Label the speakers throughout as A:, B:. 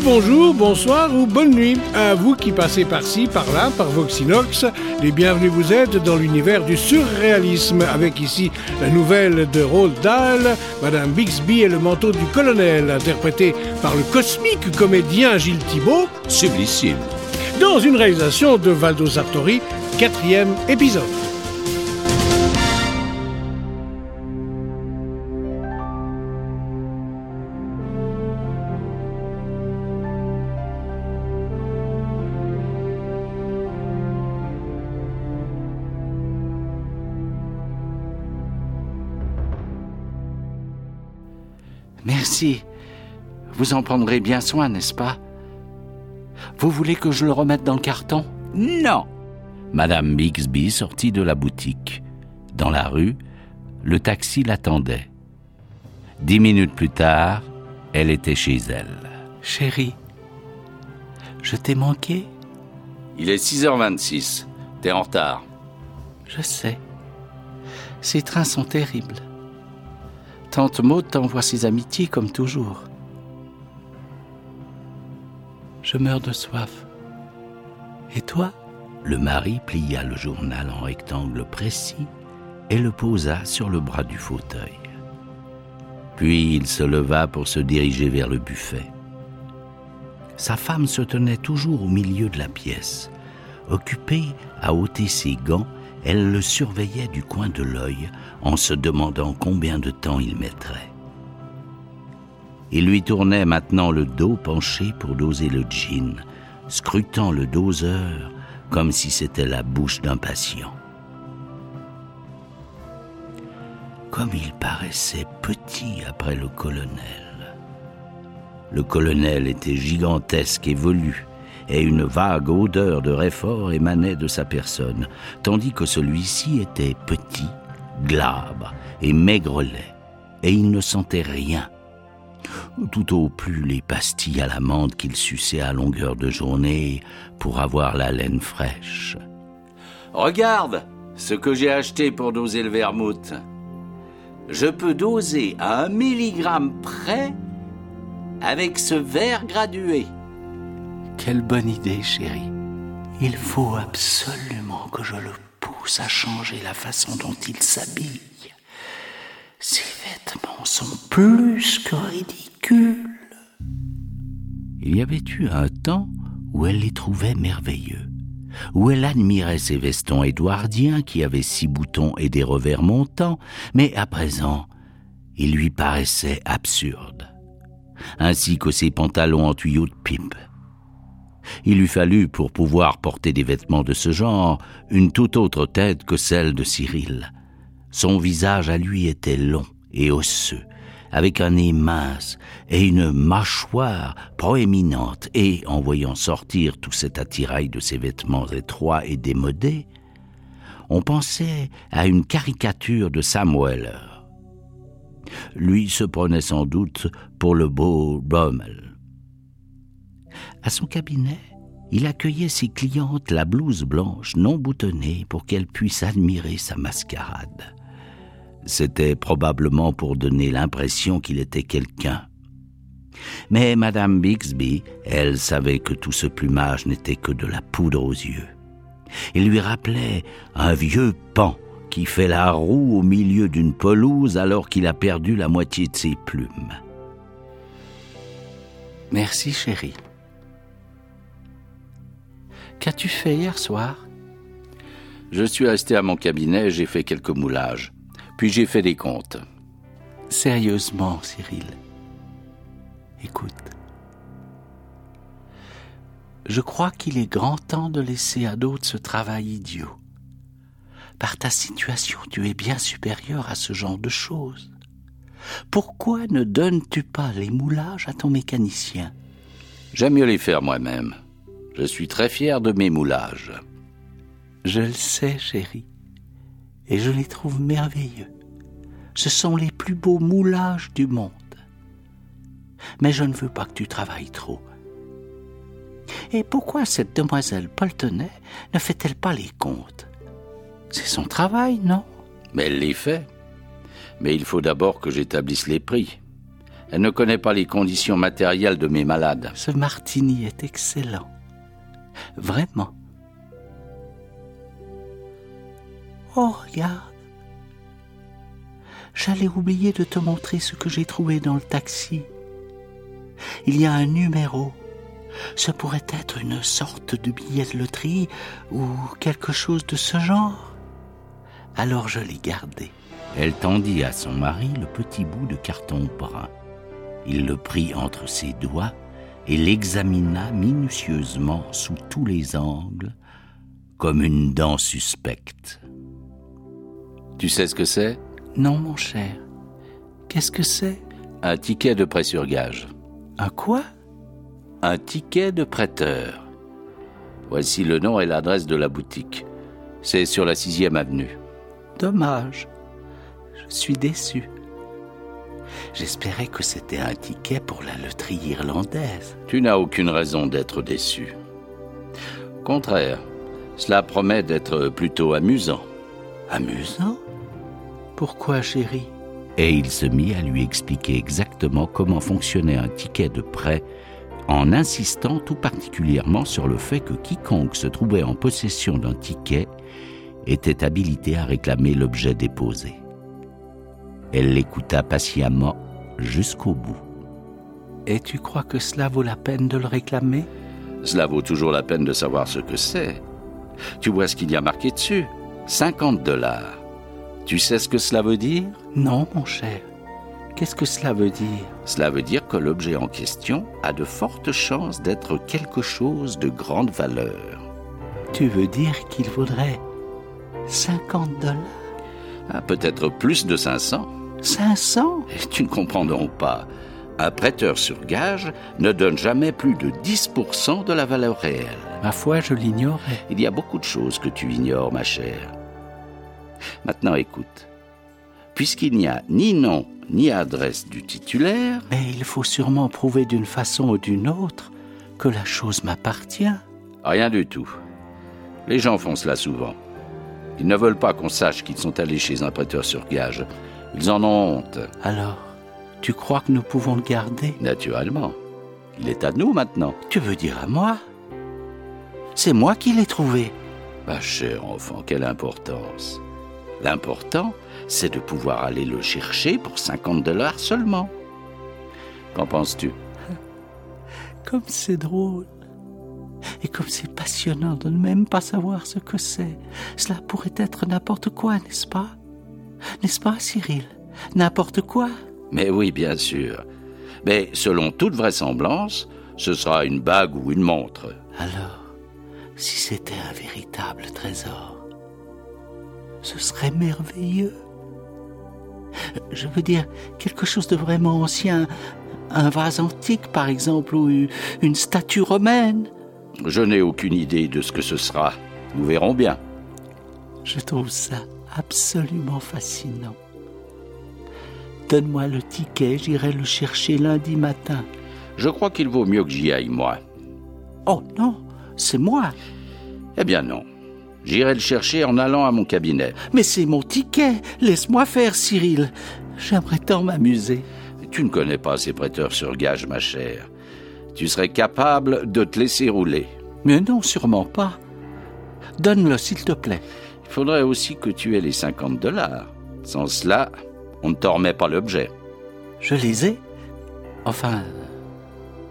A: Le bonjour, bonsoir ou bonne nuit à vous qui passez par-ci, par-là, par Voxinox. Les bienvenus vous êtes dans l'univers du surréalisme avec ici la nouvelle de Roald Dahl, Madame Bixby et le manteau du colonel, interprété par le cosmique comédien Gilles Thibault.
B: Sublissime.
A: Dans une réalisation de Valdo Sartori, quatrième épisode.
B: Merci. Vous en prendrez bien soin, n'est-ce pas? Vous voulez que je le remette dans le carton?
C: Non.
B: Madame Bixby sortit de la boutique. Dans la rue, le taxi l'attendait. Dix minutes plus tard, elle était chez elle.
C: Chérie, je t'ai manqué?
B: Il est 6h26. T'es en retard.
C: Je sais. Ces trains sont terribles. Tante t'envoie ses amitiés comme toujours. Je meurs de soif. Et toi?
B: Le mari plia le journal en rectangle précis et le posa sur le bras du fauteuil. Puis il se leva pour se diriger vers le buffet. Sa femme se tenait toujours au milieu de la pièce. Occupée à ôter ses gants, elle le surveillait du coin de l'œil en se demandant combien de temps il mettrait. Il lui tournait maintenant le dos penché pour doser le gin, scrutant le doseur comme si c'était la bouche d'un patient. Comme il paraissait petit après le colonel. Le colonel était gigantesque et velu, et une vague odeur de réfort émanait de sa personne, tandis que celui-ci était petit, glabre et maigrelet, et il ne sentait rien. Tout au plus les pastilles à l'amande qu'il suçait à longueur de journée pour avoir la laine fraîche. Regarde ce que j'ai acheté pour doser le vermouth. Je peux doser à un milligramme près avec ce verre gradué.
C: Quelle bonne idée, chérie. Il faut absolument que je le pousse à changer la façon dont il s'habille. Ses vêtements sont plus que ridicules.
B: Il y avait eu un temps où elle les trouvait merveilleux, où elle admirait ses vestons édouardiens qui avaient six boutons et des revers montants, mais à présent, ils lui paraissaient absurdes, ainsi que ses pantalons en tuyaux de pipe. Il lui fallut, pour pouvoir porter des vêtements de ce genre, une toute autre tête que celle de Cyril. Son visage à lui était long et osseux, avec un nez mince et une mâchoire proéminente, et en voyant sortir tout cet attirail de ses vêtements étroits et démodés, on pensait à une caricature de Sam Weller. Lui se prenait sans doute pour le beau Rommel. À son cabinet, il accueillait ses clientes la blouse blanche non boutonnée pour qu'elles puissent admirer sa mascarade. C'était probablement pour donner l'impression qu'il était quelqu'un. Mais Madame Bixby, elle savait que tout ce plumage n'était que de la poudre aux yeux. Il lui rappelait un vieux pan qui fait la roue au milieu d'une pelouse alors qu'il a perdu la moitié de ses plumes.
C: Merci chérie. Qu'as-tu fait hier soir?
B: Je suis resté à mon cabinet, j'ai fait quelques moulages. Puis j'ai fait des comptes.
C: Sérieusement, Cyril. Écoute. Je crois qu'il est grand temps de laisser à d'autres ce travail idiot. Par ta situation, tu es bien supérieur à ce genre de choses. Pourquoi ne donnes-tu pas les moulages à ton mécanicien?
B: J'aime mieux les faire moi-même. Je suis très fier de mes moulages.
C: Je le sais, chérie, et je les trouve merveilleux. Ce sont les plus beaux moulages du monde. Mais je ne veux pas que tu travailles trop. Et pourquoi cette demoiselle Poltenay ne fait-elle pas les comptes? C'est son travail, non?
B: Mais elle les fait. Mais il faut d'abord que j'établisse les prix. Elle ne connaît pas les conditions matérielles de mes malades.
C: Ce martini est excellent. Vraiment. Oh, regarde. J'allais oublier de te montrer ce que j'ai trouvé dans le taxi. Il y a un numéro. Ce pourrait être une sorte de billet de loterie ou quelque chose de ce genre. Alors je l'ai gardé.
B: Elle tendit à son mari le petit bout de carton brun. Il le prit entre ses doigts et l'examina minutieusement sous tous les angles, comme une dent suspecte. Tu sais ce que c'est?
C: Non, mon cher. Qu'est-ce que c'est?
B: Un ticket de prêt sur gage.
C: Un quoi?
B: Un ticket de prêteur. Voici le nom et l'adresse de la boutique. C'est sur la sixième avenue.
C: Dommage. Je suis déçu. J'espérais que c'était un ticket pour la loterie irlandaise.
B: Tu n'as aucune raison d'être déçu. Au contraire, cela promet d'être plutôt amusant.
C: Amusant? Pourquoi, chérie?
B: Et il se mit à lui expliquer exactement comment fonctionnait un ticket de prêt, en insistant tout particulièrement sur le fait que quiconque se trouvait en possession d'un ticket était habilité à réclamer l'objet déposé. Elle l'écouta patiemment jusqu'au bout.
C: Et tu crois que cela vaut la peine de le réclamer?
B: Cela vaut toujours la peine de savoir ce que c'est. Tu vois ce qu'il y a marqué dessus 50 dollars. Tu sais ce que cela veut dire?
C: Non, mon cher. Qu'est-ce que cela veut dire?
B: Cela veut dire que l'objet en question a de fortes chances d'être quelque chose de grande valeur.
C: Tu veux dire qu'il vaudrait 50 dollars?
B: Ah, Peut-être plus de 500.
C: 500
B: Et tu ne comprends donc pas. Un prêteur sur gage ne donne jamais plus de 10% de la valeur réelle.
C: Ma foi, je l'ignorais.
B: Il y a beaucoup de choses que tu ignores, ma chère. Maintenant, écoute. Puisqu'il n'y a ni nom ni adresse du titulaire...
C: Mais il faut sûrement prouver d'une façon ou d'une autre que la chose m'appartient.
B: Rien du tout. Les gens font cela souvent. Ils ne veulent pas qu'on sache qu'ils sont allés chez un prêteur sur gage. Ils en ont honte.
C: Alors, tu crois que nous pouvons le garder?
B: Naturellement. Il est à nous maintenant.
C: Tu veux dire à moi? C'est moi qui l'ai trouvé.
B: Ma chère enfant, quelle importance. L'important, c'est de pouvoir aller le chercher pour 50 dollars seulement. Qu'en penses-tu?
C: Comme c'est drôle. Et comme c'est passionnant de ne même pas savoir ce que c'est. Cela pourrait être n'importe quoi, n'est-ce pas? N'est-ce pas, Cyril? N'importe quoi?
B: Mais oui, bien sûr. Mais selon toute vraisemblance, ce sera une bague ou une montre.
C: Alors, si c'était un véritable trésor, ce serait merveilleux. Je veux dire, quelque chose de vraiment ancien, un vase antique par exemple, ou une statue romaine.
B: Je n'ai aucune idée de ce que ce sera. Nous verrons bien.
C: Je trouve ça absolument fascinant. Donne-moi le ticket, j'irai le chercher lundi matin.
B: Je crois qu'il vaut mieux que j'y aille, moi.
C: Oh non, c'est moi.
B: Eh bien non. J'irai le chercher en allant à mon cabinet.
C: Mais c'est mon ticket. Laisse-moi faire, Cyril. J'aimerais tant m'amuser.
B: Tu ne connais pas ces prêteurs sur gage, ma chère. Tu serais capable de te laisser rouler.
C: Mais non, sûrement pas. Donne-le, s'il te plaît.
B: Il faudrait aussi que tu aies les 50 dollars. Sans cela, on ne t'en remet pas l'objet.
C: Je les ai Enfin,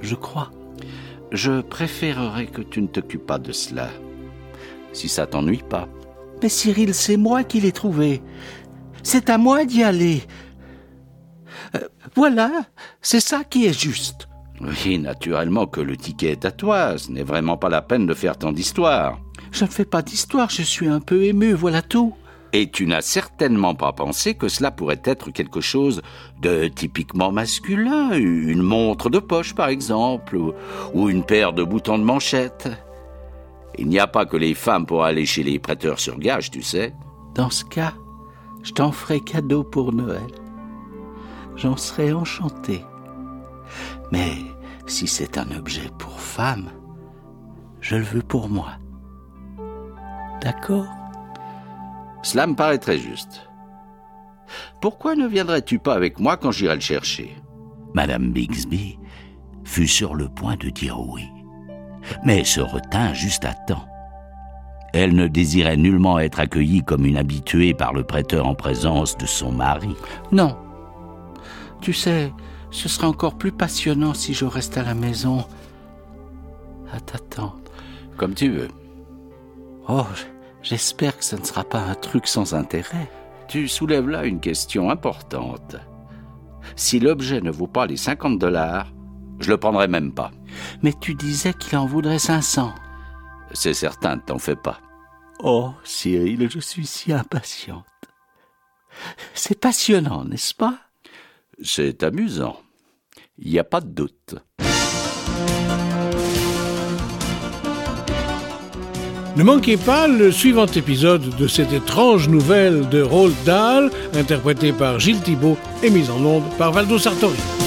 C: je crois.
B: Je préférerais que tu ne t'occupes pas de cela, si ça t'ennuie pas.
C: Mais Cyril, c'est moi qui l'ai trouvé. C'est à moi d'y aller. Euh, voilà, c'est ça qui est juste.
B: Oui, naturellement que le ticket est à toi. Ce n'est vraiment pas la peine de faire tant d'histoire.
C: Je ne fais pas d'histoire, je suis un peu ému, voilà tout.
B: Et tu n'as certainement pas pensé que cela pourrait être quelque chose de typiquement masculin, une montre de poche par exemple, ou, une paire de boutons de manchette. Il n'y a pas que les femmes pour aller chez les prêteurs sur gage, tu sais.
C: Dans ce cas, je t'en ferai cadeau pour Noël. J'en serai enchanté. Mais si c'est un objet pour femme, je le veux pour moi. D'accord
B: Cela me paraît très juste. Pourquoi ne viendrais-tu pas avec moi quand j'irai le chercher? Madame Bixby fut sur le point de dire oui, mais se retint juste à temps. Elle ne désirait nullement être accueillie comme une habituée par le prêteur en présence de son mari.
C: Non. Tu sais, ce sera encore plus passionnant si je reste à la maison à t'attendre.
B: Comme tu veux.
C: Oh, j'espère que ce ne sera pas un truc sans intérêt.
B: Tu soulèves là une question importante. Si l'objet ne vaut pas les 50 dollars, je le prendrai même pas.
C: Mais tu disais qu'il en voudrait 500.
B: C'est certain, t'en fais pas.
C: Oh, Cyril, je suis si impatiente. C'est passionnant, n'est-ce pas?
B: C'est amusant. Il n'y a pas de doute.
A: Ne manquez pas le suivant épisode de cette étrange nouvelle de Roald Dahl, interprétée par Gilles Thibault et mise en onde par Valdo Sartori.